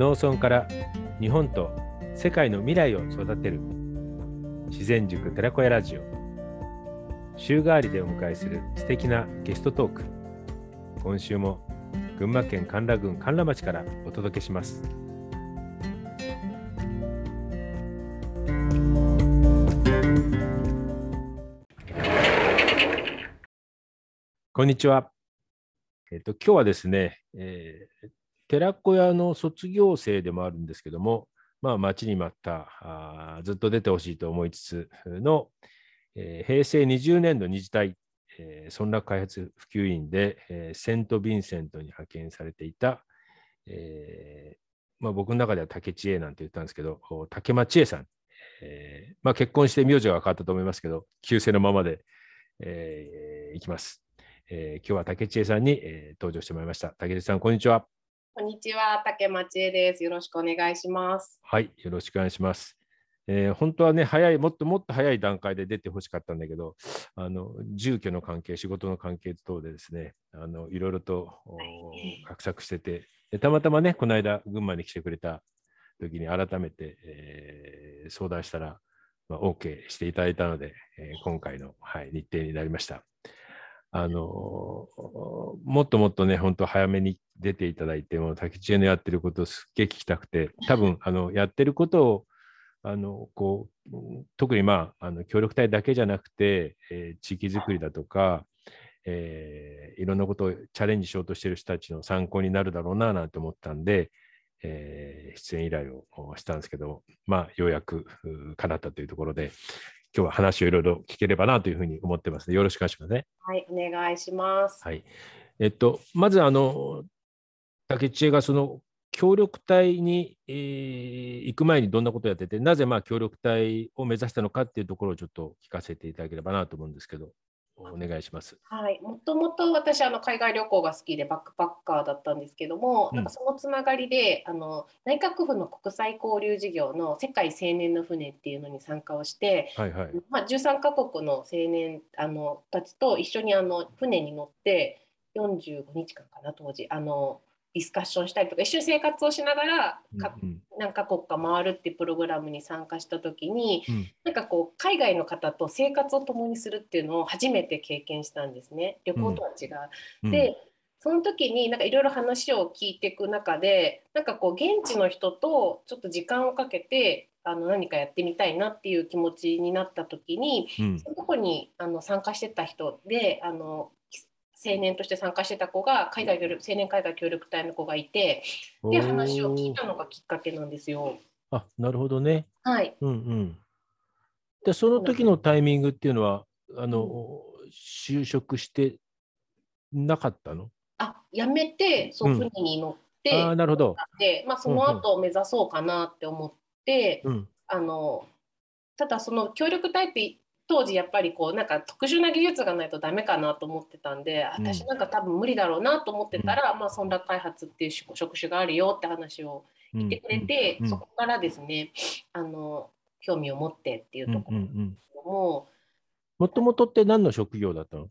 農村から日本と世界の未来を育てる。自然塾寺子屋ラジオ。週替わりでお迎えする素敵なゲストトーク。今週も群馬県甘楽郡甘楽町からお届けします。こんにちは。えっと今日はですね、えー寺子屋の卒業生でもあるんですけども、まあ、待ちに待ったずっと出てほしいと思いつつの、えー平成20年度二次隊、えー村落開発普及員で、えーセント・ヴィンセントに派遣されていた、えーまあ、僕の中では竹千恵なんて言ったんですけど、竹間千恵さん、えーまあ、結婚して名字が変わったと思いますけど、旧姓のままで、えーいきます。えー今日は竹千恵さんに、えー登場してもらいました。竹千恵さん、こんにちは。こんにちは、竹町恵です。よろしくお願いします。はい、よろしくお願いします。えー本当はね、早い、もっともっと早い段階で出てほしかったんだけど、あの住居の関係、仕事の関係等でですね、あのいろいろと、画策しててで、たまたまね、この間、群馬に来てくれた時に改めて、えー相談したら、まあ、OK していただいたので、えー今回の、はい、日程になりました。あのもっともっとね、本当早めに出ていただいて、もう竹知恵のやってることをすっげえ聞きたくて、多分あのやってることをあのこう特にまああの協力隊だけじゃなくて、えー地域づくりだとか、えーいろんなことをチャレンジしようとしている人たちの参考になるだろうななんて思ったんで、えー出演依頼をしたんですけど、まあ、ようやくう叶ったというところで、今日は話をいろいろ聞ければなというふうに思ってますので、よろしくお願いしますね。はい、お願いします。はい。えっと、まず、あの、竹知恵がその協力隊に、えー行く前にどんなことをやってて、なぜまあ協力隊を目指したのかっていうところをちょっと聞かせていただければなと思うんですけど、お願いします。はい、もともと私あの海外旅行が好きでバックパッカーだったんですけども、うんなんかそのつながりであの内閣府の国際交流事業の世界青年の船っていうのに参加をして、はいはい。まあ、13カ国の青年あのたちと一緒にあの船に乗って45日間かな当時あのディスカッションしたりとか一緒に生活をしながらかうんうん。何カ国か回るっていうプログラムに参加した時に、うん。なんかこう海外の方と生活を共にするっていうのを初めて経験したんですね。旅行とは違う。うん。でその時になんかいろいろ話を聞いていく中でなんかこう現地の人とちょっと時間をかけてあの何かやってみたいなっていう気持ちになった時にうん。そこにあの参加してた人であの青年として参加してた子が海外協力青年海外協力隊の子がいてっていう話を聞いたのがきっかけなんですよ。あなるほどね。はい、うんうん。で、その時のタイミングっていうのは、あの、就職してなかったの？あ辞めてそううん船に乗って、ああ、なるほど。でまあ、その後目指そうかなって思って、うん。あのただその協力隊って当時やっぱりこうなんか特殊な技術がないとダメかなと思ってたんで、うん。私なんか多分無理だろうなと思ってたら、まあ、村落開発っていう職職種があるよって話をうん言ってくれて、うん。そこからですねあの興味を持ってっていううんところうんうん。ももともとって何の職業だったの？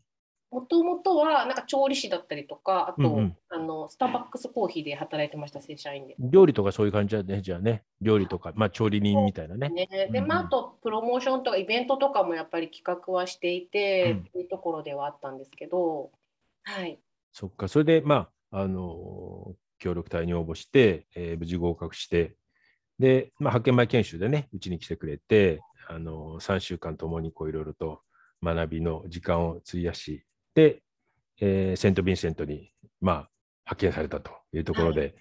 もともとはなんか調理師だったりとかあと、うんうんあのスターバックスコーヒーで働いてました正社員で。料理とかそういう感じだね、じゃあね。料理とか、まあ調理人みたいなね。ね、うんうんでまあ、あとプロモーションとかイベントとかもやっぱり企画はしていて、うんっていうところではあったんですけど、はい、そっか、それで、まあ、あの、協力隊に応募して、えー無事合格して、で、まあ、派遣前研修でね、うちに来てくれて、あの、3週間ともにこういろいろと学びの時間を費やし、で、えーセント・ヴィンセントに、まあ、派遣されたというところで、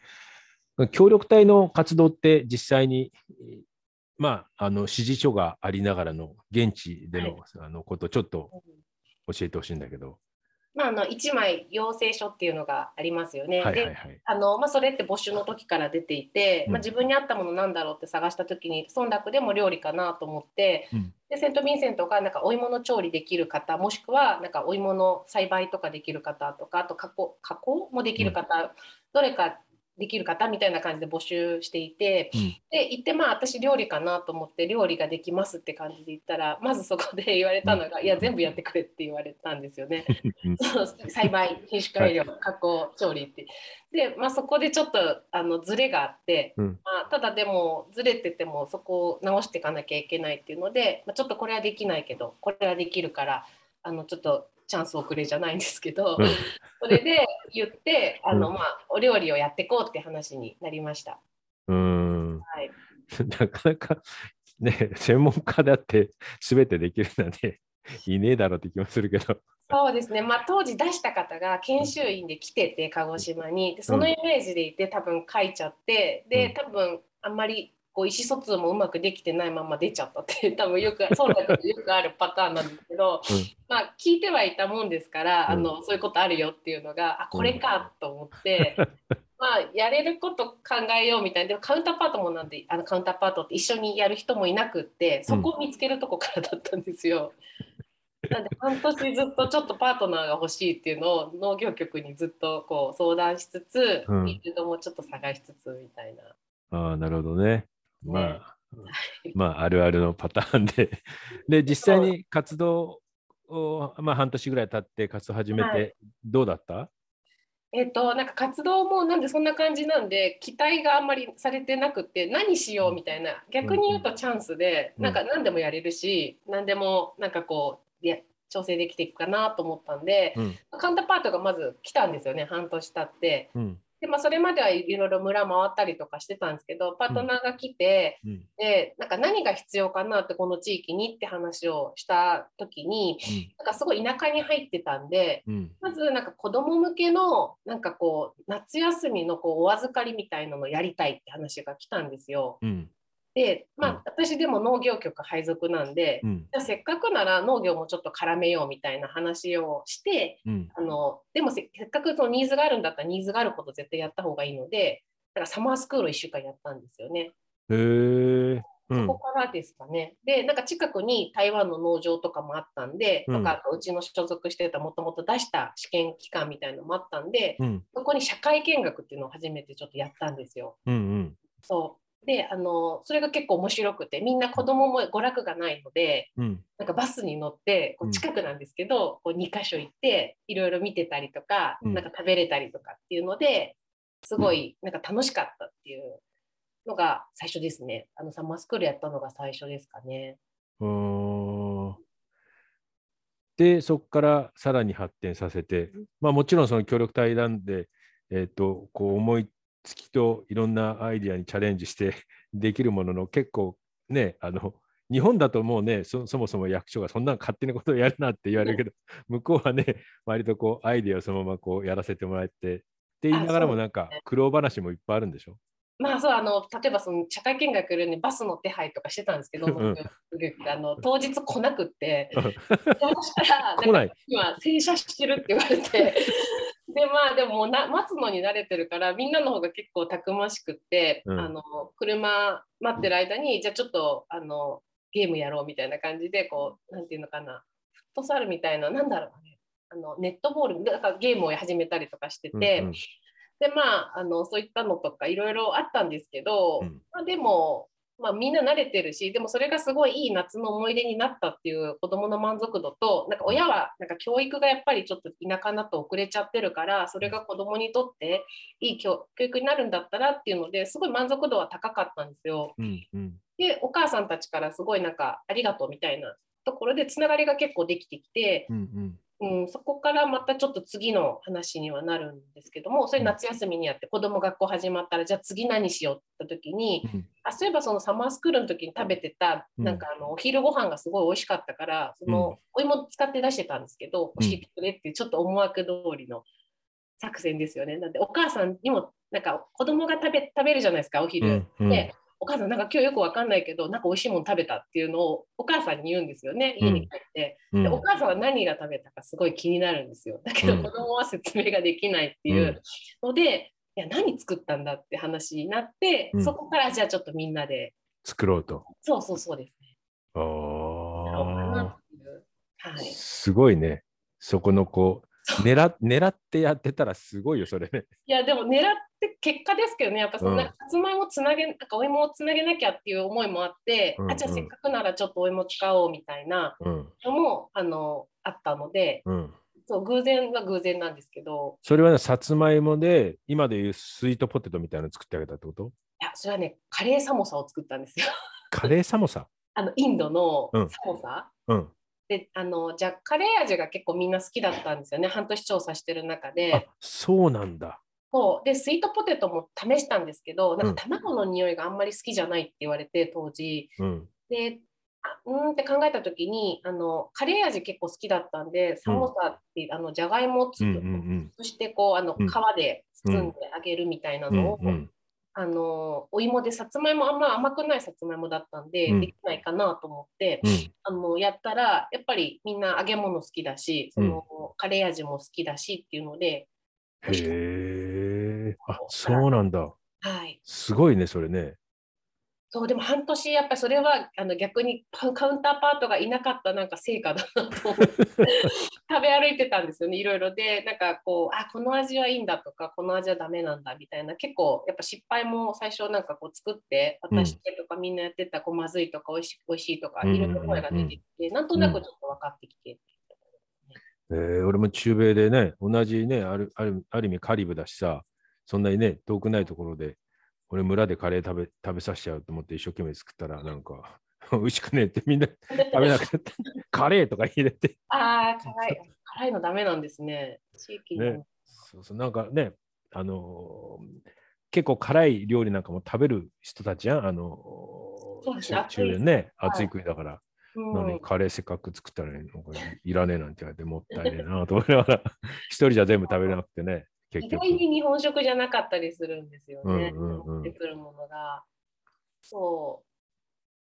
協力隊の活動って実際に、えーまあ、あの指示書がありながらの現地での,、はあのことをちょっと教えてほしいんだけど。まあ、あの1枚要請書っていうのがありますよね。はいはいはでい。あのまあ、それって募集の時から出ていて、うんまあ、自分に合ったものなんだろうって探した時に村落でも料理かなと思って、うんでセント・ヴィンセントがなんかお芋の調理できる方もしくはなんかお芋の栽培とかできる方とかあと加工加工もできる方、どれかできる方みたいな感じで募集していて、うんで行ってまあ私料理かなと思って料理ができますって感じで言ったらまずそこで言われたのが、いや全部やってくれって言われたんですよね。栽培品種改良加工調理って。で、まあ、そこでちょっとあのズレがあって、うんまあ、ただでもずれててもそこを直していかなきゃいけないっていうので、まあ、ちょっとこれはできないけどこれはできるからあのちょっとチャンスをくれじゃないんですけど、うん。それで言ってあの、うん。まあ、お料理をやっていこうって話になりました。うーん。はい、なかなかね、専門家だって全てできるなんていねえだろうって気もするけど。そうですね、まあ、当時出した方が研修員で来てて鹿児島に。でそのイメージでいて多分書いちゃってうん。で多分あんまりこう意思疎通もうまくできてないまま出ちゃったっていう多分よくそうだけどよくあるパターンなんですけど、まあ、聞いてはいたもんですから、あのそういうことあるよっていうのがあこれかと思って。まあ、やれること考えようみたいなでもカウンターパートもなんであのカウンターパートって一緒にやる人もいなくってそこを見つけるとこからだったんですよ。なんで半年ずっとちょっとパートナーが欲しいっていうのを農業局にずっとこう相談しつつ、うんフィールドもちょっと探しつつみたいな。ああ、なるほどね。まねあ、まあ、あるあるのパターンで。で、実際に活動を、まあ、半年ぐらい経って活動始めはて、どうだった？えっと、なんか活動もなんでそんな感じなんで期待があんまりされてなくて何しようみたいな逆に言うとチャンスで、うんなんか何でもやれるし何でもなんかこういや調整できていくかなと思ったんで、うん。カウンターパートがまず来たんですよね半年経って。うん。でまあ、それまではいろいろ村回ったりとかしてたんですけどパートナーが来て、うん。でなんか何が必要かなってこの地域にって話をした時になんかすごい田舎に入ってたんでうん。まずなんか子ども向けのなんかこう夏休みのこうお預かりみたいなのをやりたいって話が来たんですよ。うん。でまあ、うん私でも農業局配属なんで、うん。じゃあせっかくなら農業もちょっと絡めようみたいな話をしてうん。あのでもせせっかくそのニーズがあるんだったらニーズがあること絶対やった方がいいのでだからサマースクールを1週間やったんですよね。へえ。うんそこ。からですかね。で、なんか近くに台湾の農場とかもあったんで、うんとかうちの所属してたもともと出した試験期間みたいなのもあったんで、うん。そこに社会見学っていうのを初めてちょっとやったんですよ。うん。うん。そうであのそれが結構面白くてみんな子供も娯楽がないのでうん。なんかバスに乗ってこうんう近くなんですけど、こう2箇所行っていろいろ見てたりとか、うんなんか食べれたりとかっていうのですごいなんか楽しかったっていうのが最初ですねあのサマースクールやったのが最初ですかね。うーんで、そこからさらに発展させて、まあ、もちろんその協力隊なんで、えっ、と、こう思いつきといろんなアイディアにチャレンジして できるものの、結構ね、あの、日本だともうねそ、そもそも役所がそんな勝手なことをやるなって言われるけど、向こうはね、割とこうアイディアをそのままこうやらせてもらえて、って言いながらもなんか苦労話もいっぱいあるんでしょ？まあそうあの例えばその社会見学るにバスの手配とかしてたんですけど、うん僕あの当日来なくって。そうしたら今洗車してるって言われてでまあでもな待つのに慣れてるからみんなの方が結構たくましくって、うん。あの車待ってる間に、じゃあちょっとあのゲームやろうみたいな感じでこうなんていうのかなフットサルみたいななんだろうねあのネットボールだからゲームを始めたりとかしてて。うんうん。でまああのそういったのとかいろいろあったんですけど、うん。まあ、でも、まあ、みんな慣れてるしでもそれがすごいいい夏の思い出になったっていう子どもの満足度となんか親はなんか教育がやっぱりちょっと田舎だと遅れちゃってるからそれが子どもにとっていい教教育になるんだったらっていうのですごい満足度は高かったんですよ。うんうんでお母さんたちからすごいなんかありがとうみたいなところでつながりが結構できてきて、うんうんうん、そこからまたちょっと次の話にはなるんですけどもそれ夏休みにやって子供学校始まったらじゃあ次何しようって時にうん。あそういえばそのサマースクールの時に食べてたうん。なんかあのお昼ご飯がすごい美味しかったからそのお芋使って出してたんですけどうん。教えてくれってちょっと思惑通りの作戦ですよね。なんでお母さんにもなんか子供が食べ食べるじゃないですかおう昼。でお母さんなんか今日よくわかんないけどなんか美味しいもの食べたっていうのをお母さんに言うんですよね家に帰って。うんでお母さんは何が食べたかすごい気になるんですよ。だけどうん子供は説明ができないっていうので、いや何作ったんだって話になって、うんそこからじゃあちょっとみんなで、作ろうと。そうそうそうですね。あっていう。はあ、い。すごいね。そこのこう、狙狙ってやってたらすごいよ、それね。いや、でも狙って結果ですけどね、やっぱそんな、うんさつまいもつなげ、なんかお芋をつなげなきゃっていう思いもあって、うんうんあ、じゃあせっかくならちょっとお芋使おうみたいなうん。のも、あの、あったので、うん。そう、偶然は偶然なんですけど、それはね、さつまいもで、今でいうスイートポテトみたいなの作ってあげたってこと？いや、それはね、カレーサモサを作ったんですよ。カレーサモサ。あの、インドのうんサモサ。うん。で、あの、じゃあカレー味が結構みんな好きだったんですよね。半年調査してる中あで。、そうなんだ。そうで、スイートポテトも試したんですけど、なんうんか卵の匂いがあんまり好きじゃないって言われて、当時。うん。で、あうーんって考えたときに、あの、カレー味結構好きだったんで、サモサって、あの、じゃがいもをつく、うんうんそしてこう、あの、うん皮で包んであげるみたいなうん。うのを、んうん。あの、お芋でさつまいもあんま甘くないさつまいもだったんで、うんできないかなと思って、うん。あの、やったら、やっぱりみんな揚げ物好きだし、その、カレー味も好きだしっていうので、へえ。あ、そうなんだ。はい。すごいね、それね。そう、でも半年、やっぱりそれはあの逆にカカウンターパートがいなかったなんか成果だなと 食べ歩いてたんですよね、いろいろで、なんかこう、あ、この味はいいんだとか、この味はダメなんだみたいな、結構やっぱ失敗も最初なんかこう作って、渡してとかみんなやってた、こうまずいとかおいしいおいしいとか、うんいろいろ声が出てきて、なんとなくちょっと分かってきて。えー俺も中米でね、同じね、あるあるある意味カリブだしさ、そんなにね、遠くないところで、俺村でカレー食べ食べさせちゃうと思って一生懸命作ったら、なんか、美味しくねえってみんな 食べなくなって、カレーとか入れて、ああ、辛い。辛いのダメなんですね。地域にも。ね。そうそうなんかね、あのー結構辛い料理なんかも食べる人たちやん、あのーそうですね。中中米ね、はい。暑い国だから。うん。なのにカレーせっかく作ったらね、なんかいらねえなんて言われてもったいねえなと思いながら、一人じゃ全部食べれなくてね、結局。意外に日本食じゃなかったりするんですよね。うんうんうん持ってくるものが。そ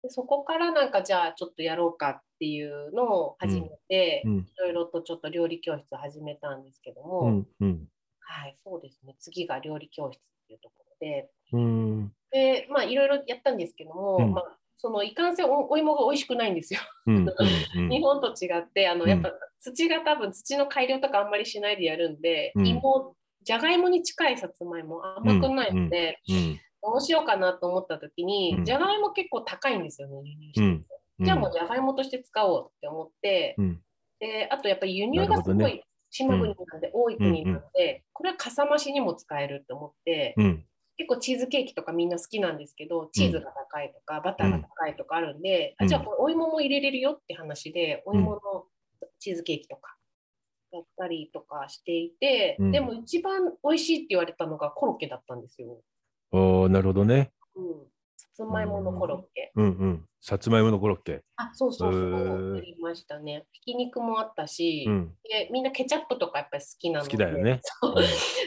うで。そこからなんかじゃあちょっとやろうかっていうのを始めて、うんいろいろとちょっと料理教室始めたんですけども、うんうんはい、そうですね。次が料理教室っていうところで、うんで、まあいろいろやったんですけども、うんまあそのいかんせんおお芋が美味しくないんですよ。うんうん 日本と違ってあの、うんやっぱ土が多分土の改良とかあんまりしないでやるんで、うん芋じゃがいもに近いさつまいも甘くないので、うんどうしようかなと思った時に、うん。じゃがいも結構高いんですよね輸入して、うん。じゃあもうじゃがいもとして使おうって思って、うん。であとやっぱり輸入がすごい島国なんで多い国なので、これはかさ増しにも使えるって思って、うん。結構チーズケーキとかみんな好きなんですけど、チーズが高いとか、バターが高いとかあるんで、うん。あじゃあこれお芋も入れれるよって話で、お芋のチーズケーキとかやったりとかしていて、うんでも一番美味しいって言われたのがコロッケだったんですよ。おーなるほどね。うん。さつまいものコロッケ。うんうん。さつまいものコロッケ。あ、そうそうそう。やりましたね。ひき肉もあったし、うん。でみんなケチャップとかやっぱり好きなので。好きだよね。そう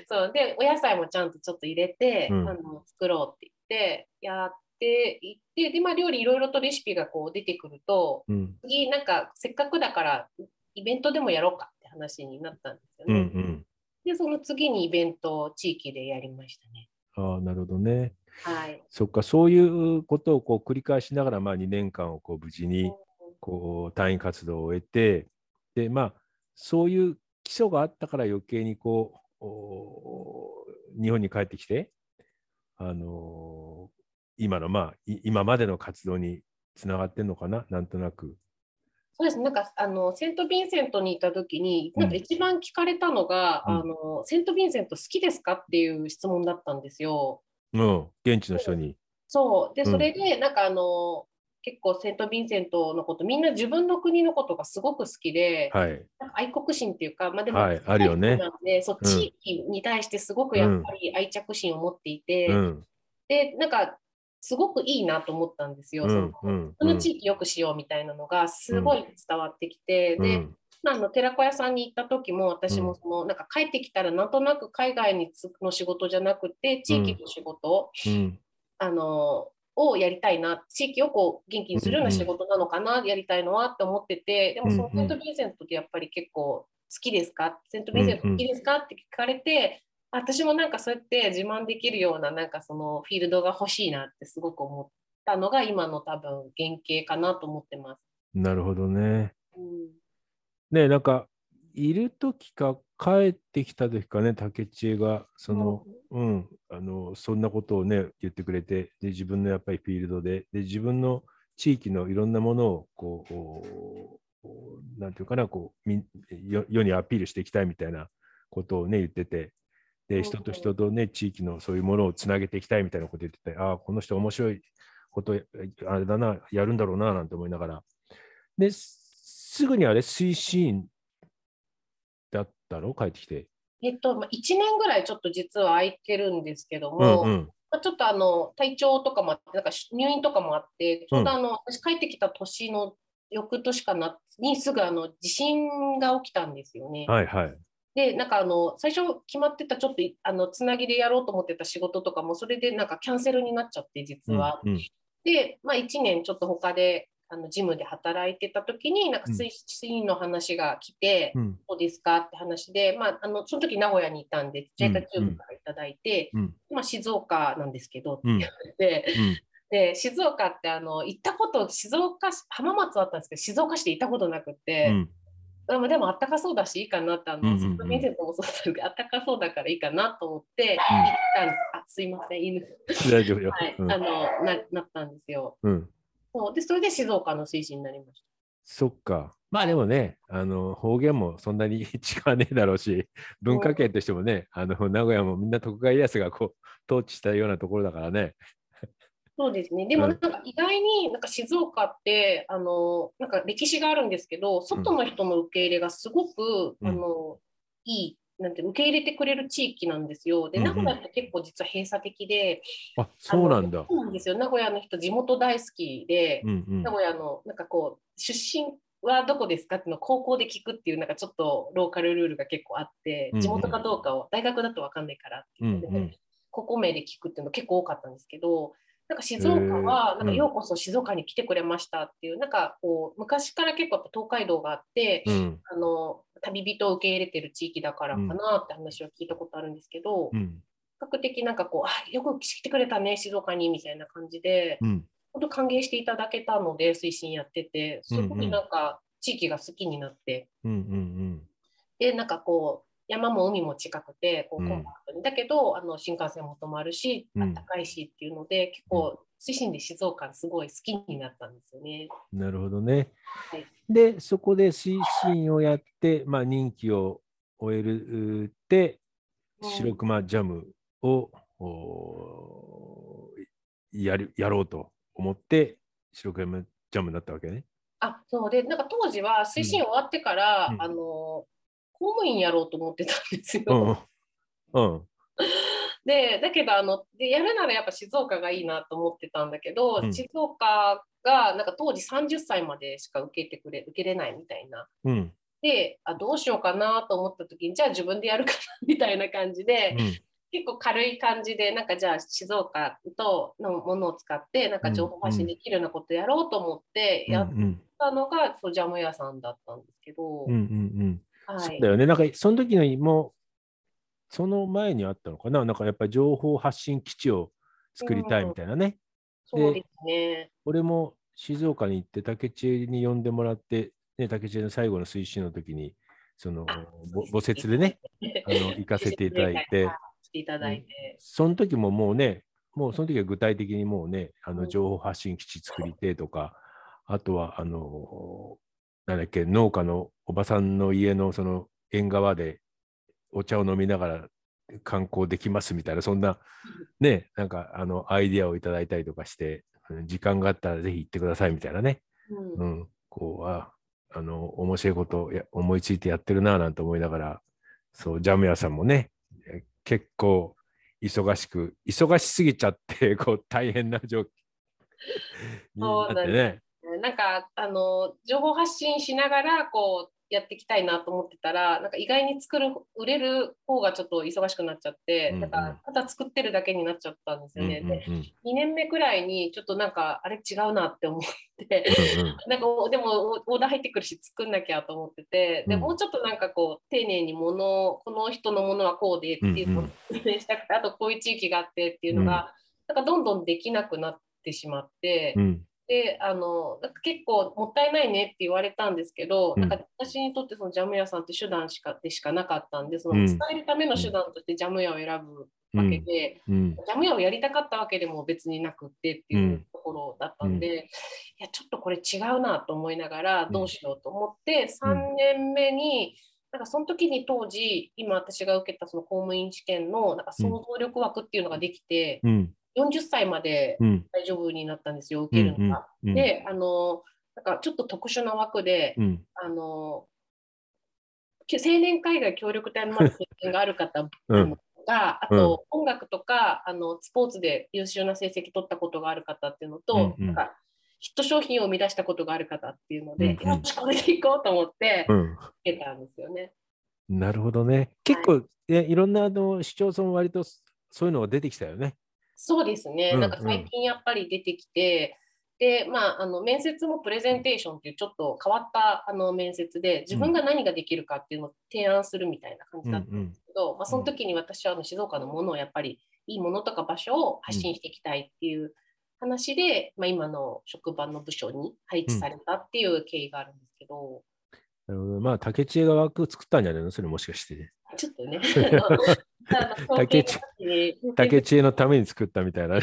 そうでお野菜もちゃんとちょっと入れて、うんあの作ろうって言ってやっていってで、まあ、料理いろいろとレシピがこう出てくるとうん次なんかせっかくだからイベントでもやろうか話になったんですようんうね。ん。でその次にイベントを地域でやりましたね。ああ、なるほどね。はい。そっか、そういうことをこう繰り返しながら、まあ、2年間をこう無事にこう単位活動を終えて、で、まあ、そういう基礎があったから余計にこう、お日本に帰ってきて、あのー今の、まあ、い今までの活動につながってんのかな、なんとなく。そうですなんかあのセント・ヴィンセントにいた時になんか一番聞かれたのが、うんあのセント・ヴィンセント好きですかっていう質問だったんですよ。うん、現地の人に。そう。で、うんそれで、なんかあの、結構セント・ヴィンセントのこと、みんな自分の国のことがすごく好きで、はい。なんか愛国心っていうか、まあでも、はいあるよねなのでそううん地域に対してすごくやっぱり愛着心を持っていて、うん。で、なんか、すごくいいなと思ったんですよ。そのうん。うん。この地域よくしようみたいなのがすごい伝わってきて、で、うん。まあ、あの寺子屋さんに行った時も私うんもその、なんか帰ってきたらなんとなく海外につの仕事じゃなくて地域の仕事、うん。あのをやりたいな地域をこう元気にするような仕事なのかな、やりたいのはって思っててでもそのセント・ヴィンセントってやっぱり結構好きですか？セント・ヴィンセント好きですか？って聞かれて、私もなんかそうやって自慢できるようななんかそのフィールドが欲しいなってすごく思ったのが今の多分原型かなと思ってます。なるほどね。うんねなんかいる時か帰ってきた時かね、竹知恵が、その、うん、あの、そんなことをね、言ってくれて、で、自分のやっぱりフィールドで、で、自分の地域のいろんなものを、こう、こうなんていうかな、こう、世にアピールしていきたいみたいなことをね、言ってて、で、人と人とね、地域のそういうものをつなげていきたいみたいなこと言ってて、ああ、この人面白いこと、あれだな、やるんだろうな、なんて思いながら。で、すぐにあれ、推進だったの？帰ってきて。えっと、まあ、1年ぐらいちょっと実は空いてるんですけどうんも、うん。まあ、ちょっとあの体調とかもあって、なんか入院とかもあって、ちょうどあの、私帰ってきた年の翌年かなにすぐあの地震が起きたんですよね。はいはい。で、なんかあの最初決まってたちょっといあのつなぎでやろうと思ってた仕事とかも、それでなんかキャンセルになっちゃって、実は。うんうん。で、まあ、1年ちょっと他であのジムで働いてた時に、なんかうん。推進の話が来て、うん。どうですかって話で、まあ、あのその時名古屋にいたんで、ジェチューブからいただいて、うん。まあ、静岡なんですけどってうん。言われて、うん。で静岡ってあの行ったこと、静岡市、浜松あったんですけど、静岡市で行ったことなくて、うんでもでもあったかそうだし、いいかなって、あの、うんうんうんスプリンセントもそうだけど、あったかそうだからいいかなと思って、行ったんです。あ、すいません、犬。大丈夫よ。はい、うんあのな、なったんですよ。うんそうで、それで静岡の推進になりましそっか。まあでもね、あの方言もそんなに違わねえだろうし、文化圏としてもね、あの名古屋もみんな徳川家康がこう統治したようなところだからね。た。そうですね。でも、うなんんか意外になんか静岡って、あの、なんか歴史があるんですけど、外の人の受け入れがすごく、うんあの、いい。なんて受け入れてくれる地域なんですよ。で、うんうん名古屋って結構実は閉鎖的で、あそうなんだ。そうなんですよ。名古屋の人、地元大好きで、うんうん名古屋のなんかこう出身はどこですかっていうのを高校で聞くっていうなんかちょっとローカルルールが結構あってうんうん地元かどうかを大学だと分かんないからっていうので、うんうん高校名で聞くっていうの結構多かったんですけどなんか静岡はなんかようこそ静岡に来てくれましたっていう、なんかこう昔から結構やっぱ東海道があって、うん。あの旅人を受け入れてる地域だからかなって話を聞いたことあるんですけど、比うん。較的なんかこうあよく来てくれたね静岡にみたいな感じで、うん。本当歓迎していただけたので推進やっててすごいなんか地域が好きになって、うんうん。でなんかこう山も海も近くてこううんコンパクトに、だけどあの新幹線も止まるしうんあったかいしっていうので、結構推進で静岡すごい好きになったんですよね。うん。なるほどね。はいで、そこで推進をやって、まあ、任期を終えるって、うん白熊ジャムをおやるやろうと思って、白熊ジャムになったわけね。あそうでなんか当時は推進終わってから、うんあの公務員やろうと思ってたんですよ。うん。うん。でだけどあのでやるならやっぱ静岡がいいなと思ってたんだけど、うん静岡がなんか当時30歳までしか受けてくれ受けれないみたいな。うん。であどうしようかなと思った時にじゃあ自分でやるかなみたいな感じで、うん。結構軽い感じでなんかじゃあ静岡とのものを使ってなんか情報発信できるようなことやろうと思ってやっうんたのが、そうジャム屋さんだったんですけど、うんうんうん。はいそうだ、よね。なんか、その時のも、その前にあったのかな？なんかやっぱり情報発信基地を作りたいみたいなね。そうですね。俺も静岡に行って、竹知恵に呼んでもらって、ね、竹知恵の最後の推進の時に、そのあぼ母説でね、あの行かせていただいて、していただいて、その時ももうね、もうその時は具体的にもうね、あうんの情報発信基地作りてえとか、あとは、あの、なんだっけ、農家のおばさんの家のその縁側でお茶を飲みながら観光できますみたいな、そんなね、なんかあのアイディアをいただいたりとかして、うん時間があったらぜひ行ってくださいみたいなね、うん。うん、こう、あ、あの、面白いことをや思いついてやってるなぁなんて思いながら、そう、ジャム屋さんもね、え結構忙しく、忙しすぎちゃって、こう、大変な状況になってね。なんかあの情報発信しながらこうやっていきたいなと思ってたらなんか意外に作る売れる方がちょっと忙しくなっちゃって、うんうん。なんかただ作ってるだけになっちゃったんですよね。でうんうん。2年目くらいにちょっとなんかあれ違うなって思って。うんうん。なんかおでもオオーダー入ってくるし作んなきゃと思っててでうん。もうちょっとなんかこう丁寧にものをこの人のものはこうでっていうのを説明 したくてあとこういう地域があってっていうのが、なんかどんどんできなくなってしまって、うんであの結構もったいないねって言われたんですけど、うん。なんか私にとってそのジャム屋さんって手段しかでしかなかったんでその伝えるための手段としてジャム屋を選ぶわけで、うん。ジャム屋をやりたかったわけでも別になくってっていううんところだったんで、いやちょっとこれ違うなと思いながらどうしようと思って、3年目になんかその時に当時今私が受けたその公務員試験のなんか想像力枠っていうのができて、うん。40歳までうん。大丈夫になったんですよ受けるのが。うん。であのなんかちょっと特殊な枠で、うん。あのき青年海外協力隊の経験がある方うんが、あと、音楽とかあのスポーツで優秀な成績取ったことがある方っていうのと、なんかヒット商品を生み出したことがある方っていうので、よしこれでいこうと思ってうん。受けたんですよね。なるほどね。結構、えいろんなあの市町村割とそういうのが出てきたよね。そうですね、うんなんか最近やっぱり出てきて、でまあ、あの面接もプレゼンテーションっていうちょっと変わったあの面接で自分が何ができるかっていうのを提案するみたいな感じだったんですけど、まあ、その時に私はあの静岡のものをやっぱりいいものとか場所を発信していきたいっていう話で、まあ、今の職場の部署に配置されたっていう経緯があるんですけど、なるほど。まあ、竹知恵が枠作ったんじゃないの？それもしかして。ちょっとね、竹内竹知恵のために作ったみたいなね。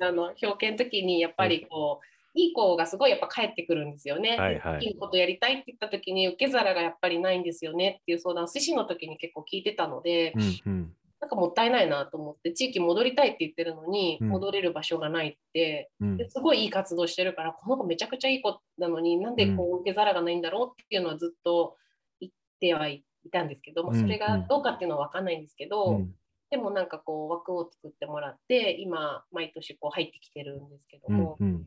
あの表敬の時にやっぱりこう、いい子がすごいやっぱ帰ってくるんですよね。はいはいいいことやりたいって言った時に受け皿がやっぱりないんですよねっていう相談、寿司の時に結構聞いてたので、うんうん。なんかもったいないなと思って、地域戻りたいって言ってるのに、うん戻れる場所がないって、うんですごいいい活動してるから、この子めちゃくちゃいい子なのになんでこう受け皿がないんだろうっていうのはずっと言ってはいたんですけど、まあ、うんそれがどうかっていうのは分かんないんですけど、うん。でもなんかこう枠を作ってもらって今毎年こう入ってきてるんですけどうんも、うん、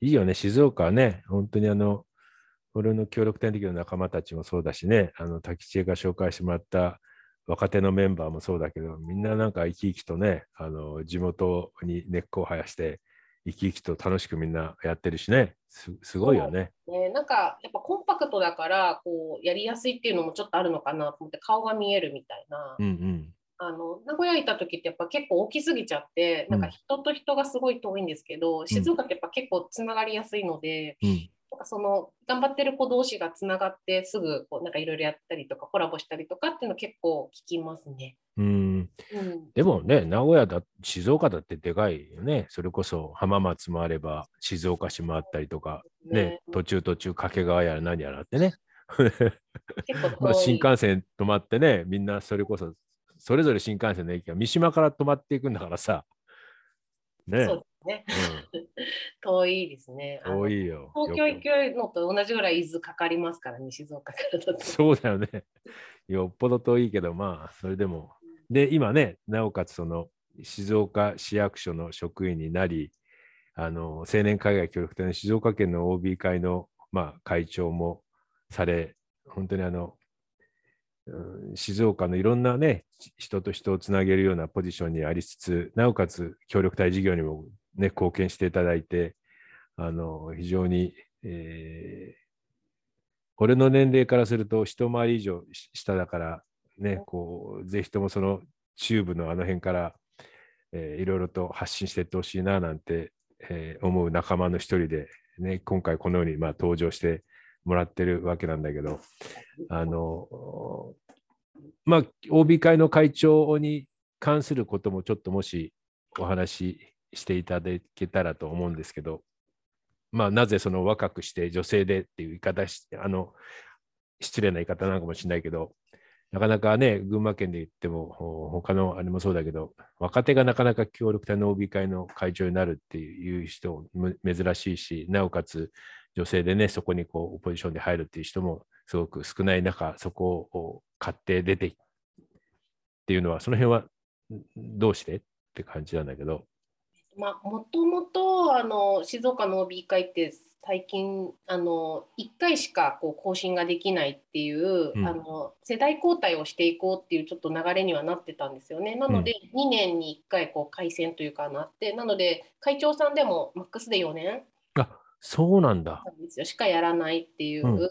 いいよね、静岡はね、本当にあの、俺の協力隊の時の仲間たちもそうだしね、あの滝知恵が紹介してもらった若手のメンバーもそうだけど、みんななんか生き生きとね、あの地元に根っこを生やして、生き生きと楽しくみんなやってるしね、すすごいよね。ね、なんかやっぱコンパクトだからこうやりやすいっていうのもちょっとあるのかなと思って顔が見えるみたいな、うんうん。あの名古屋いた時ってやっぱ結構大きすぎちゃってなんか人と人がすごい遠いんですけど、静岡ってやっぱ結構つながりやすいので、うんなんかその頑張ってる子同士がつながってすぐこうなんかいろいろやったりとかコラボしたりとかっていうの結構聞きますね。うん、うん、でもね、名古屋だ、静岡だってでかいよね。それこそ浜松もあれば、静岡市もあったりとか、ね、途中途中掛川やら何やらってね。まあ新幹線止まってね、みんなそれこそ、それぞれ新幹線の駅が三島から止まっていくんだからさ。ねね。遠いですね。遠いよ。東京よ行くのと同じぐらい伊豆かかりますからね、静岡からだと。そうだよね。よっぽど遠いけど、まあ、それでも。で、今ね、なおかつその静岡市役所の職員になり、あの青年海外協力隊の静岡県の OB 会の、まあ、会長もされ、本当にあの、うん静岡のいろんなね、人と人をつなげるようなポジションにありつつ、なおかつ協力隊事業にも、ね、貢献していただいて、あの非常に、えー俺の年齢からすると一回り以上下だから、ね、こうぜひともその中部のあの辺から、えーいろいろと発信していってほしいななんて、えー思う仲間の一人で、ね、今回このようにまあ登場してもらってるわけなんだけど、あのまあ、OB 会の会長に関することもちょっともしお話していただけたらと思うんですけど、まあ、なぜその若くして女性でっていう言い方し、あの、失礼な言い方なのかもしれないけど、なかなかね、群馬県で言っても、他のあれもそうだけど、若手がなかなか協力隊の OB 会の会長になるっていう人む珍しいし、なおかつ女性でね、そこにこうポジションで入るっていう人もすごく少ない中、そこを買って出てっていうのは、その辺はどうして？って感じなんだけど、まあ、もともとあの静岡の OB 会って最近あの1回しかこう更新ができないっていう、うん。あの世代交代をしていこうっていうちょっと流れにはなってたんですよね。なので、2年に1回こう改選というかなってなので会長さんでもマックスで4年あそうなんだ。なんですよ。しかやらないっていう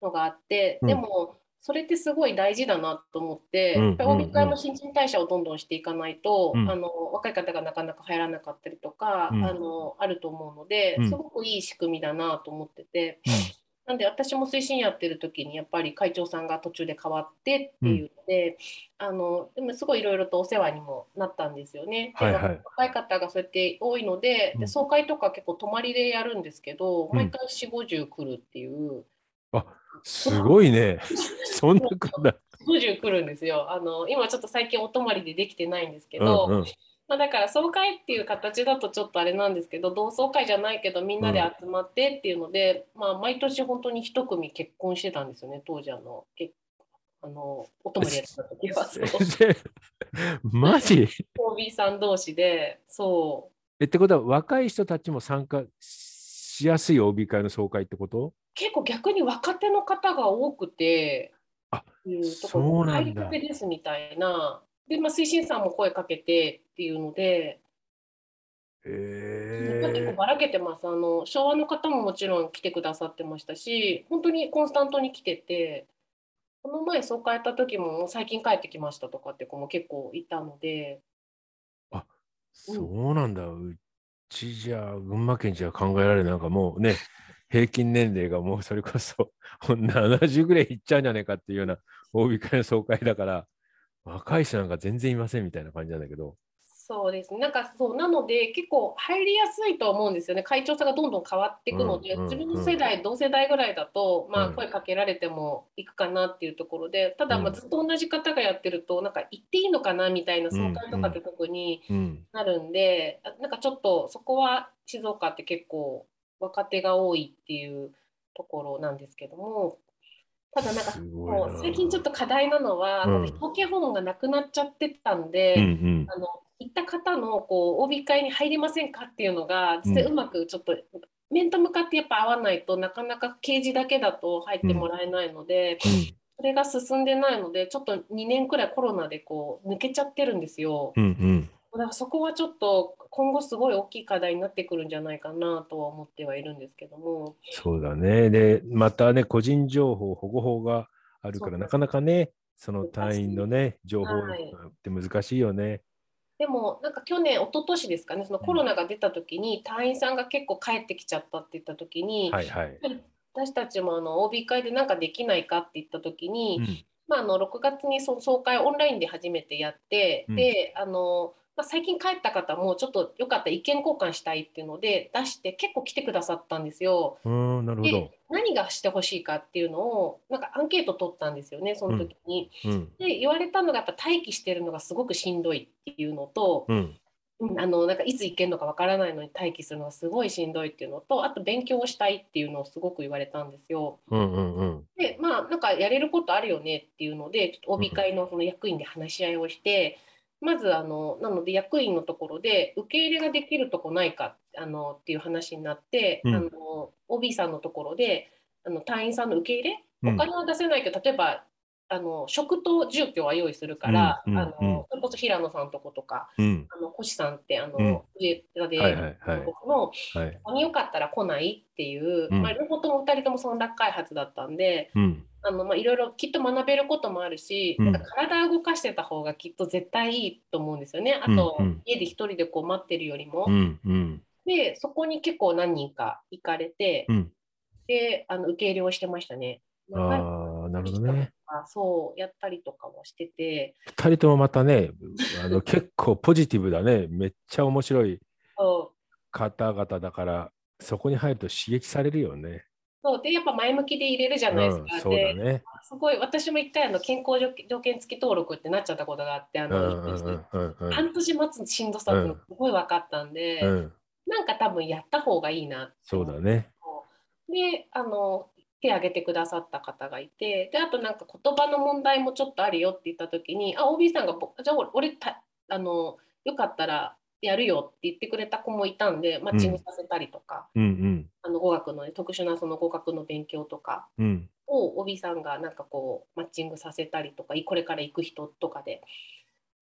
のがあって、うん。でもそれってすごい大事だなと思って、うんやっぱり会も新陳代謝をどんどんしていかないと、うん。あの若い方がなかなか入らなかったりとか、うん。あのあると思うのでうん。すごくいい仕組みだなと思ってて、なんで私も推進やってる時にやっぱり会長さんが途中で変わってっていうので、あのでもすごいいろいろとお世話にもなったんですよね。ではいはい。若い方がそうやって多いので,、うん。で総会とか結構泊まりでやるんですけど、うん。毎回4 5 0来るっていう。すごいね。そんなことだ。50来るんですよあの今ちょっと最近お泊まりでできてないんですけど、うんうんまあ、だから総会っていう形だとちょっとあれなんですけど同窓会じゃないけどみんなで集まってっていうので、まあ、毎年本当に一組結婚してたんですよね当時あのけあのお泊まりやってた時はマジ OB さん同士でそうえってことは若い人たちも参加しやすい OB 会の総会ってこと結構逆に若手の方が多くてあいうとこそうろなんだ入りたてですみたいなで、まあ、推進さんも声かけてっていうので。結構えばらけてますあの昭和の方ももちろん来てくださってましたし本当にコンスタントに来ててこの前総会やった時も最近帰ってきましたとかって子も結構いたのでそうなんだ。うちじゃ、群馬県じゃ考えられない。なんかもうね、平均年齢がもうそれこそ 70ぐらいいっちゃうんじゃないかっていうような OB 会の総会だから、若い人なんか全然いませんみたいな感じなんだけど。そうですね。なんかそうなので結構入りやすいと思うんですよね。会長さんがどんどん変わっていくので、うんうん自分の世代同世代ぐらいだと、まあ、うん。声かけられてもいくかなっていうところでただまずっと同じ方がやってるとなんか行っていいのかなみたいな総会とかって特に、うん。なるんで、あなんかちょっとそこは静岡って結構若手が多いっていうところなんですけども、ただなんかもう最近ちょっと課題なのは、うん表敬訪問がなくなっちゃってたんで、うんうん。あの行った方のこう OB 会に入りませんかっていうのが実際うんうまくちょっと面と向かってやっぱ合わないとなかなか掲示だけだと入ってもらえないので、それが進んでないのでちょっと2年くらいコロナでこう抜けちゃってるんですよ。うんうん。だからそこはちょっと今後すごい大きい課題になってくるんじゃないかなとは思ってはいるんですけども。そうだね。で、またね、個人情報保護法があるから、なかなかね、その隊員のね、情報はいって難しいよね。でもなんか去年一昨年ですかねそのコロナが出た時に隊員さんが結構帰ってきちゃったって言った時に、はいはい。私たちもあの OB 会でなんかできないかって言った時に、うんまあ、あの6月にその総会をオンラインで初めてやって、うんであの、まあ、最近帰った方もちょっとよかったら意見交換したいっていうので出して結構来てくださったんですよ。うーん、なるほどで。何がしてほしいかっていうのをなんかアンケート取ったんですよねその時に。うん。で言われたのがやっぱ待機してるのがすごくしんどいっていうのと、うん。うんあのなんかいつ行けるのかわからないのに待機するのがすごいしんどいっていうのとあと勉強をしたいっていうのをすごく言われたんですよ。うんうんうん。でまあなんかやれることあるよねっていうのでちょっと OB 会のその役員で話し合いをして、まずあのなので役員のところで受け入れができるとこないかあのっていう話になって、うんあの OB さんのところであの隊員さんの受け入れうんお金は出せないけど、例えばあの食と住居は用意するから、うんうんあのそれこそ平野さんとことかうん。あの星さんってあの、うん上田で、はいはいはい僕のはい。ここによかったら来ないっていう、うんまあ、両方とも2人ともその落開発だったんで。うん。あのまあ、いろいろきっと学べることもあるし、うんなんか体を動かしてた方がきっと絶対いいと思うんですよね。あと、うんうん家で一人でこう待ってるよりも。うんうん。で、そこに結構何人か行かれて、うん。で、あの受け入れをしてましたね。ああ、なるほどね。あそうやったりとかもしてて、二人ともまたね、あの 結構ポジティブだね。めっちゃ面白い方々だから、そこに入ると刺激されるよね。そうでやっぱ前向きで入れるじゃうないですか。ん、そうだで、ね。すごい私も一回あの健康条件付き登録ってなっちゃったことがあって、あの、半年待つしんどさってすごい分かったんで、うん。なんか多分やった方がいいなそうだね。であの手挙げてくださった方がいてであとなんか言葉の問題もちょっとあるよって言った時にあ OB さんがぼじゃあ俺俺たあのよかったらやるよって言ってくれた子もいたんでマッチングさせたりとか、うんあの語学の、ね、特殊なその語学の勉強とかうん。うん。を OB さんがなんかこうマッチングさせたりとかいこれから行く人とかで。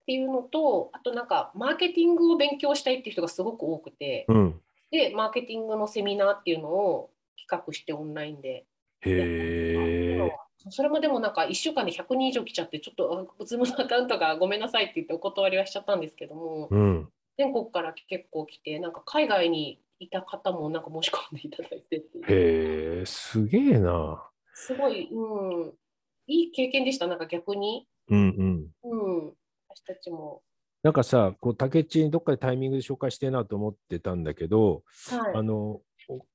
っていうのとあとなんかマーケティングを勉強したいっていう人がすごく多くて、うん。でマーケティングのセミナーっていうのを企画してオンラインでへえ。それもでもなんか1週間で100人以上来ちゃって、ちょっとズームのアカウントがごめんなさいって言ってお断りはしちゃったんですけども、うん。全国から結構来て、なんか海外にいた方もなんか申し込んでいただいてってへえ、すげえな。すごい、うん、いい経験でした、なんか逆に。うんうん。うん、私たちも。なんかさ、こう、竹内にどっかでタイミングで紹介してえなと思ってたんだけど、はい。あの、お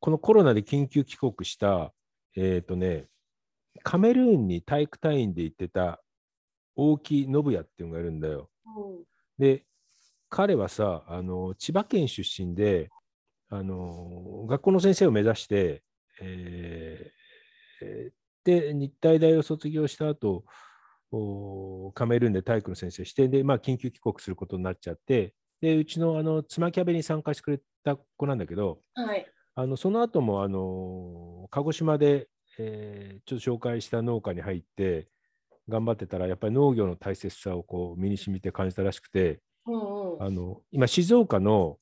このコロナで緊急帰国した、えっ、とね、カメルーンに体育隊員で行ってた大木信也っていうのがいるんだよ。うんで、彼はさ、あの千葉県出身で、あの学校の先生を目指して、えーえーで、日体大を卒業した後、おカメルーンで体育の先生して、で、まあ、緊急帰国することになっちゃって、で、うちのあの妻キャベに参加してくれた子なんだけど、はい。あのその後もあの鹿児島で、えーちょっと紹介した農家に入って頑張ってたらやっぱり農業の大切さをこう身に染みて感じたらしくてうんうん。あの今静岡の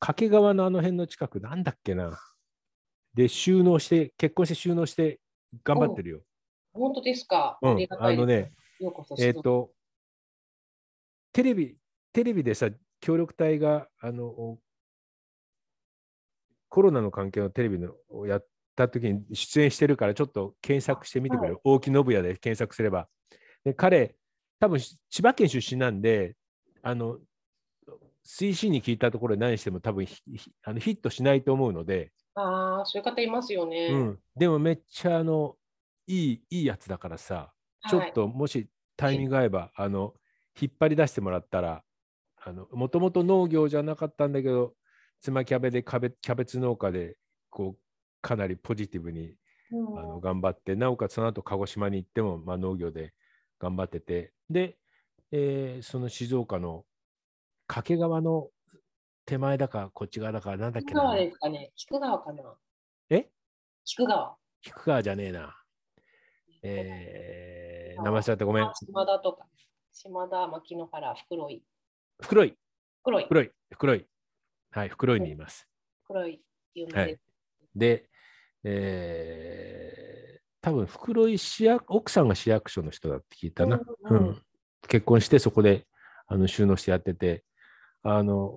掛川のあの辺の近くなんだっけなで収納して結婚して収納して頑張ってるよ。本当ですか。うんあのね。えっ、とテレビテレビでさ協力隊があのコロナの関係のテレビのをやった時に出演してるからちょっと検索してみてくれ、は大木信也で検索すれば。で彼多分千葉県出身なんであの推進に聞いたところで何しても多分あのヒットしないと思うので、ああ、そういう方いますよね。うん、でもめっちゃあのいいいいやつだからさちょっともしタイミング合えば、あの引っ張り出してもらったらもともと農業じゃなかったんだけど妻キャベでキャベキャベツ農家でこうかなりポジティブにうん。あの頑張ってなおかつその後鹿児島に行っても、まあ、農業で頑張ってて。で、えーその静岡の掛川の手前だかこっち側だかなんだっけ菊川なですかね。菊川かな。え？菊川。菊川じゃねえな。えー、名前忘れたごめんあ。島田とか。島田、牧之原、袋井。袋井袋井。袋井袋井はい袋井にいます。袋井。有名はいです。で、えー、多分袋井市役奥さんが市役所の人だって聞いたな。ううんんうん結婚してそこであの収納してやってて、あの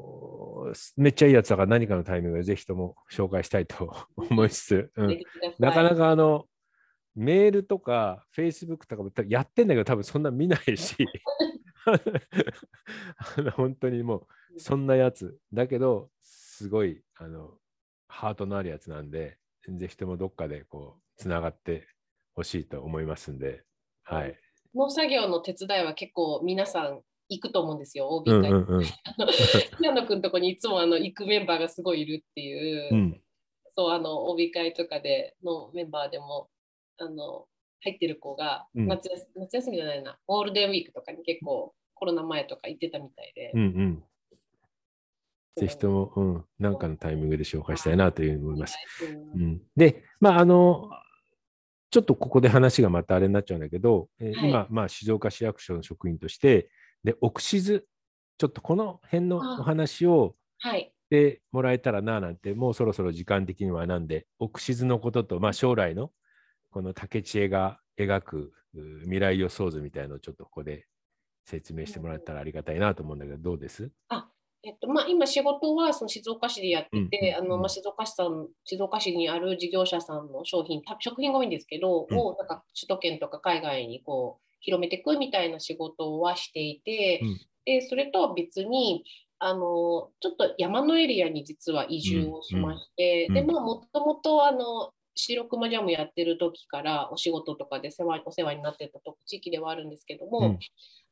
めっちゃいいやつだから何かのタイミングでぜひとも紹介したいと思いつつ、うん。なかなかあのメールとかフェイスブックとかもやってんだけど多分そんな見ないし。あの本当にもうそんなやつ。だけどすごいあのハートのあるやつなんでぜひともどっかでこうつながってほしいと思いますんで。はい。農作業の手伝いは結構皆さん行くと思うんですよ、OB 会。うんうん。うん平野君のとこにいつもあの行くメンバーがすごいいるっていう、うん。そうあの OB 会とかでのメンバーでもあの入ってる子がうん。夏休、みじゃないな、ゴールデンウィークとかに結構コロナ前とか行ってたみたいで。うんうん。ぜひとも、うん、なんかのタイミングで紹介したいなというふうに思います。う。んうん、で、まあ、あの、ちょっとここで話がまたあれになっちゃうんだけど、えーはい。今、まあ、静岡市役所の職員として、で、オクシズ、ちょっとこの辺のあ。お話をはい。してもらえたらななんて、もうそろそろ時間的にはなんで、オクシズのことと、まあ、将来のこの竹知恵が描くう未来予想図みたいなのをちょっとここで説明してもらえたらありがたいなと思うんだけど、どうです？えっとまあ、今仕事はその静岡市でやってて、あのまあ、静岡市さん静岡市にある事業者さんの商品た食品が多いんですけど、うん。をなんか首都圏とか海外にこう広めていくみたいな仕事はしていて、うん。でそれとは別にあのちょっと山のエリアに実は移住をしまして、でまあもともとあの白熊ジャムやってる時からお仕事とかで世話お世話になってたと地域ではあるんですけども、うん。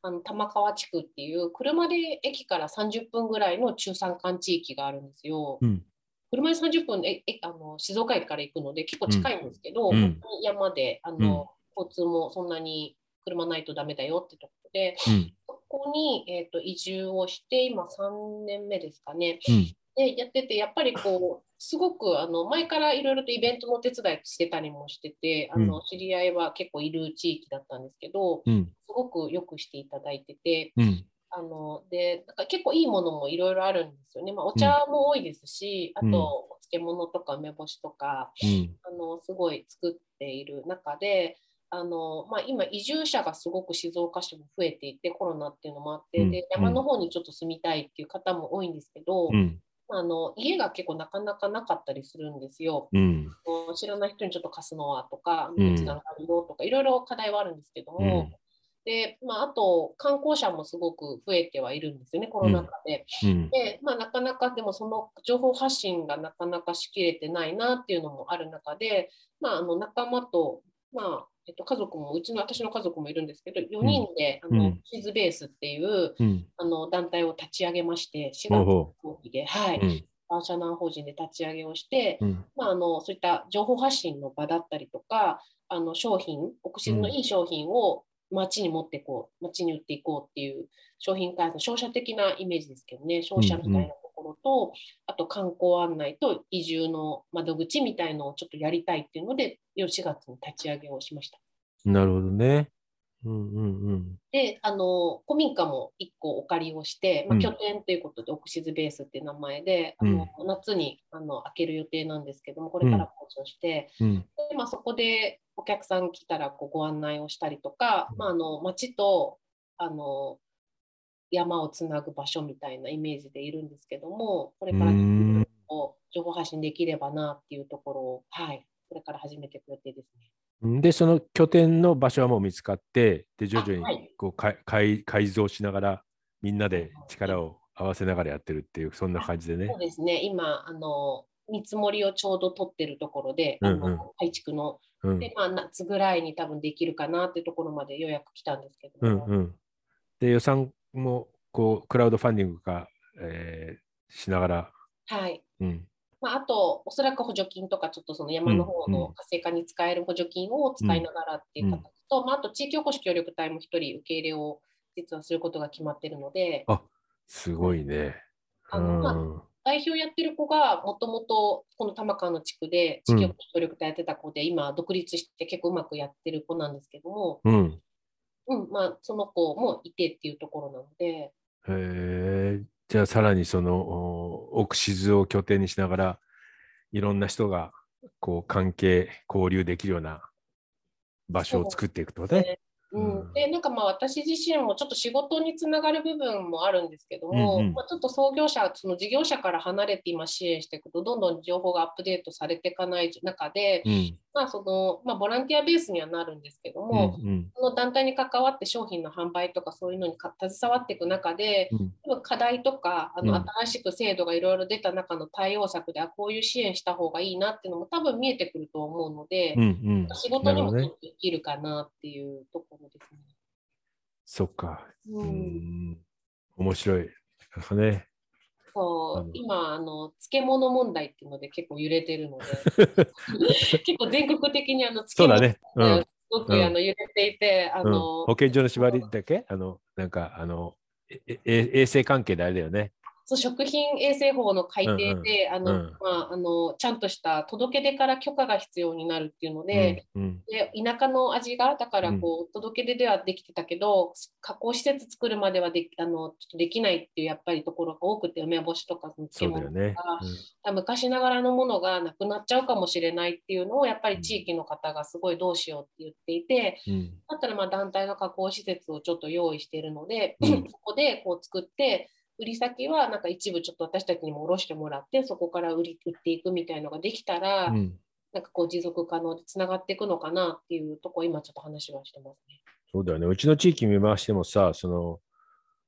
あの玉川地区っていう車で駅から30分ぐらいの中山間地域があるんですよ。うん。車で30分ええあの静岡駅から行くので結構近いんですけど、うん。山であの、交通もそんなに車ないとダメだよってところでうん。そこに、えー、と移住をして今3年目ですかね。うんでやっててやっぱりこうすごくあの前からいろいろとイベントのお手伝いしてたりもしててあの、う知り合いは結構いる地域だったんですけどうん。すごくよくしていただいててうん。あのでなんか結構いいものもいろいろあるんですよね、まあ、お茶も多いですし、うん。あとお漬物とか梅干しとかうん。あのすごい作っている中であのまあ、今、移住者がすごく静岡市も増えていて、コロナっていうのもあって、うん。で山の方にちょっと住みたいっていう方も多いんですけど、うん。あの家が結構なかなかなかったりするんですよ。うん。知らない人にちょっと貸すのはとか、うんいつなのかるよとか、いろいろ課題はあるんですけども、うんでまあ、あと観光者もすごく増えてはいるんですよね、コロナ禍で。うん。で、まあ、なかなかでもその情報発信がなかなかしきれてないなっていうのもある中で、まあ、あの仲間と、まあえっと、家族もうちの私の家族もいるんですけど4人で、あのうんシズベースっていううん。あの団体を立ち上げまして4月の後期で、はいうん。バーシャナー法人で立ち上げをして、うん。まあ、あのそういった情報発信の場だったりとかあの商品オクシズのいい商品を街に持っていこう街に売っていこうっていう商品開発商社的なイメージですけどね商社みたいなところと、あと観光案内と移住の窓口みたいのをちょっとやりたいっていうので4月に立ち上げをしました。なるほどね。うんうんうん。で、あの古民家も1個お借りをして、まあ、うん拠点ということで、オクシズベースっていう名前で、あの夏にあの開ける予定なんですけども、これから交渉して、うん。でまあ、そこでお客さん来たらこうご案内をしたりとか、まあ、あの町とあの山をつなぐ場所みたいなイメージでいるんですけども、これから情報発信できればなっていうところを、はい、これから始めていく予定ですね。で、その拠点の場所はもう見つかって、で、徐々にこうか改改造しながら、みんなで力を合わせながらやってるっていう、そんな感じでねそう。ですね、今、あの見積もりをちょうど取ってるところで、うんうんあの改築の、うん。で、まあ、夏ぐらいに多分できるかなっていうところまでようやく来たんですけども、うんうん。で、予算も、こう、クラウドファンディング化、えーしながら、はい。うん。まあ、あと、おそらく補助金とか、ちょっとその山の方の活性化に使える補助金を使いながらっていう形と、まあ、あと地域おこし協力隊も一人受け入れを実はすることが決まっているので、すごいね。あのまあうん代表やってる子がもともとこの玉川の地区で地域おこし協力隊やってた子で、今独立して結構うまくやってる子なんですけども、うん。うん、まあ、その子もいてっていうところなので、へえ。じゃあ、さらにその、おオクシズを拠点にしながら、いろんな人が、こう、関係、交流できるような場所を作っていくとね。うんうんでなんかまあ私自身もちょっと仕事につながる部分もあるんですけども、うんうんまあ、ちょっと創業者その事業者から離れて今支援していくとどんどん情報がアップデートされていかない中で、うん。まあそのまあ、ボランティアベースにはなるんですけどうんも、うんその団体に関わって商品の販売とかそういうのにか携わっていく中で、うん課題とかあのうん新しく制度がいろいろ出た中の対応策であこういう支援した方がいいなっていうのも多分見えてくると思うので、うんうん。仕事にもできるかなっていうところですね。そっか。ううんん。面白い。なんかね。そううん今あの漬物問題っていうので結構揺れてるので 結構全国的にあの漬物そうだね。うん。がすごく、うんあの揺れていてあうんの、保健所の縛りだっけ？あの、なんか、あの、ええ衛生関係であれだよね。そう食品衛生法の改定で、あのうん。まあ、あのちゃんとした届け出から許可が必要になるっていうので,、うんうん。で田舎の味がだからこう、届け出ではできてたけど加工施設作るまではであのちょっとできないっていうやっぱりところが多くて梅干しとかその漬物とか、。昔ながらのものがなくなっちゃうかもしれないっていうのをやっぱり地域の方がすごいどうしようって言っていて、だったらまあ団体の加工施設をちょっと用意しているので、うん。そこでこう作って売り先はなんか一部ちょっと私たちにも卸してもらってそこから売り売っていくみたいのができたら、うんなんかこう持続可能でつながっていくのかなっていうとこ今ちょっと話はしてますね。そうだよね。うちの地域見回してもさ、その、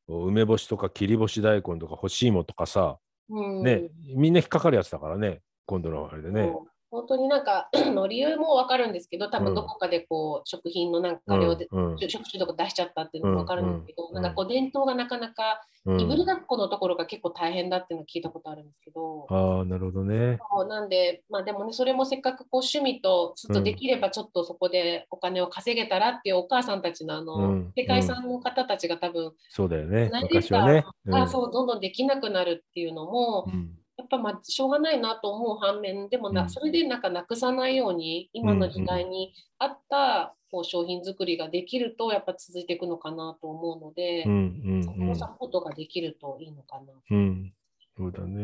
梅干しとか切り干し大根とか干し芋とかさ、うんね、みんな引っかかるやつだからね、今度のあれでね。そう本当になんか の理由も分かるんですけど多分どこかでこう食品のなんか量で、うんうん食中毒出しちゃったっていうのも分かるんですけど、うんうんなんかこう伝統がなかなかうんいぶりがっこのところが結構大変だっていうのを聞いたことあるんですけど。ああ、なるほどね。そうなんで、まあでもね、それもせっかくこう趣味と、ちょっとできればちょっとそこでお金を稼げたらっていうお母さんたちのあの、うん世界遺産の方たちが多分、そうだよね。昔はね。がそうどんどんできなくなるっていうのも、うんやっぱまあしょうがないなと思う反面、でもな、うんそれでなんかなくさないように、今の時代に合ったこう商品作りができると、やっぱ続いていくのかなと思うので、うんうんそこのサポートができるといいのかな。うん。うん。そうだね。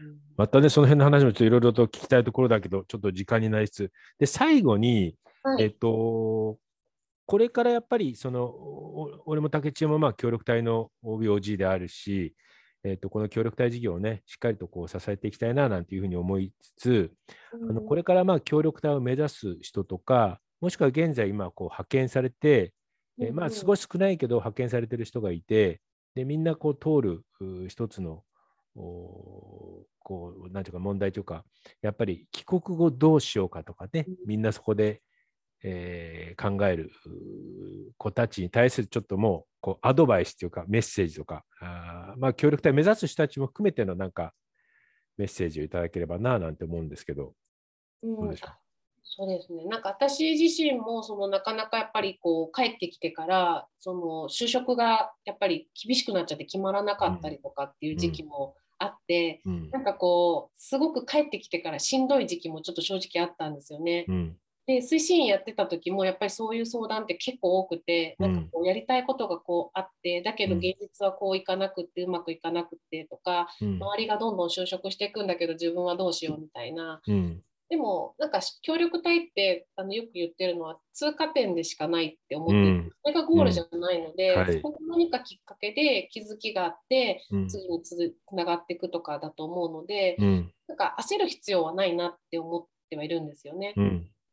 うんまたね、その辺の話もちょっといろいろと聞きたいところだけど、ちょっと時間になりつつ。で、最後に、はい、えっ、と、これからやっぱりその俺も竹千代もまあ協力隊の OBOG であるし、えー、とこの協力隊事業をねしっかりとこう支えていきたいななんていうふうに思いつつ、うん、あのこれからまあ協力隊を目指す人とかもしくは現在今こう派遣されて、えー、まあ少し少ないけど派遣されてる人がいてでみんなこう通る一つのこうなんていうか問題というかやっぱり帰国後どうしようかとかねみんなそこでえー、考える子たちに対するちょっともうこうアドバイスというかメッセージとかあまあ協力隊目指す人たちも含めてのなんかメッセージをいただければななんて思うんですけど、うん、どうでしょう？そうですね。なんか私自身もそのなかなかやっぱりこう帰ってきてからその就職がやっぱり厳しくなっちゃって決まらなかったりとかっていう時期もあって、うん、なんかこうすごく帰ってきてからしんどい時期もちょっと正直あったんですよね。うんで推進やってた時もやっぱりそういう相談って結構多くて、なんかこうやりたいことがこうあってだけど現実はこういかなくってうまくいかなくってとか、うん、周りがどんどん就職していくんだけど自分はどうしようみたいな、うん、でもなんか協力隊ってあのよく言ってるのは通過点でしかないって思ってる、うん、それがゴールじゃないので、はい、そこ何かきっかけで気づきがあって、次につながっていくとかだと思うので、なんか焦る必要はないなって思ってはいるんですよね。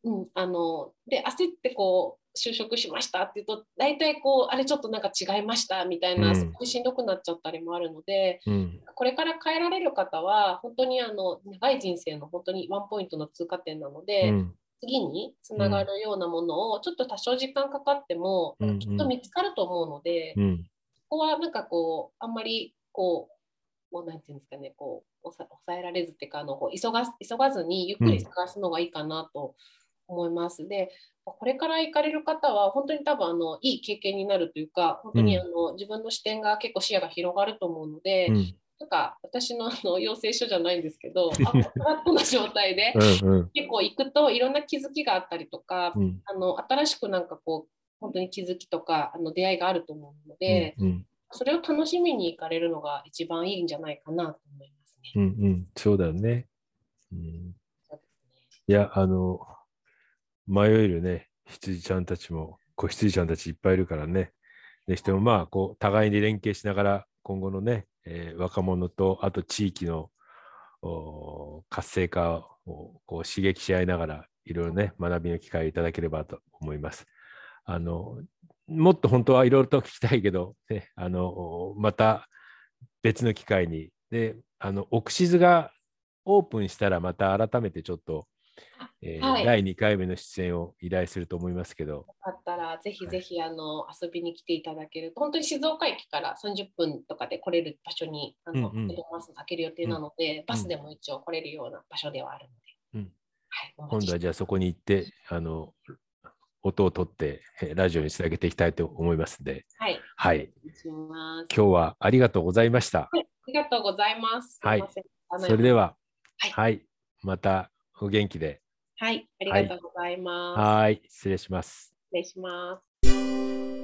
うん、あので焦ってこう就職しましたって言うと大体こうあれちょっとなんか違いましたみたいな、すごいしんどくなっちゃったりもあるので、うん、これから変えられる方は本当にあの長い人生の本当にワンポイントの通過点なので、うん、次につながるようなものをちょっと多少時間かかっても、うん、きっと見つかると思うので、ここはなんかこうあんまりこうもうなんていうんですかねこう抑えられずっていうかあのこう急が急がずにゆっくり探すのがいいかなと。思います。でこれから行かれる方は本当に多分あのいい経験になるというか本当にあの、うん、自分の視点が結構視野が広がると思うので、うん、なんか私のあの養成所じゃないんですけど あフラットな状態でうん、結構行くといろんな気づきがあったりとか、あの新しくなんかこう本当に気づきとかあの出会いがあると思うので、それを楽しみに行かれるのが一番いいんじゃないかなと思いますね。うんうん、そうだよね。うん、いやあの迷えるね、羊ちゃんたちも、子羊ちゃんたちいっぱいいるからね。でしてもまあ、こう、互いに連携しながら、今後のね、えー、若者と、あと地域の活性化をこう刺激し合いながら、いろいろね、学びの機会をいただければと思います。あの、もっと本当はいろいろと聞きたいけど、ね、あの、また別の機会に、で、あの、オクシズがオープンしたらまた改めてちょっとえーはい、第2回目の出演を依頼すると思いますけど。よかったら、ぜひぜひ、はい、あの遊びに来ていただける。と、本当に静岡駅から30分とかで来れる場所にあの、うんうん、開ける予定なので、うん、バスでも一応来れるような場所ではあるので。うん。はい、今度はじゃあそこに行ってあの音を取ってラジオにつなげていきたいと思いますので、はい、はい、今日はありがとうございました。はい、ありがとうございます。はい、それでは、はい、はい、またお元気で。はい、ありがとうございます。はい、失礼します。失礼します。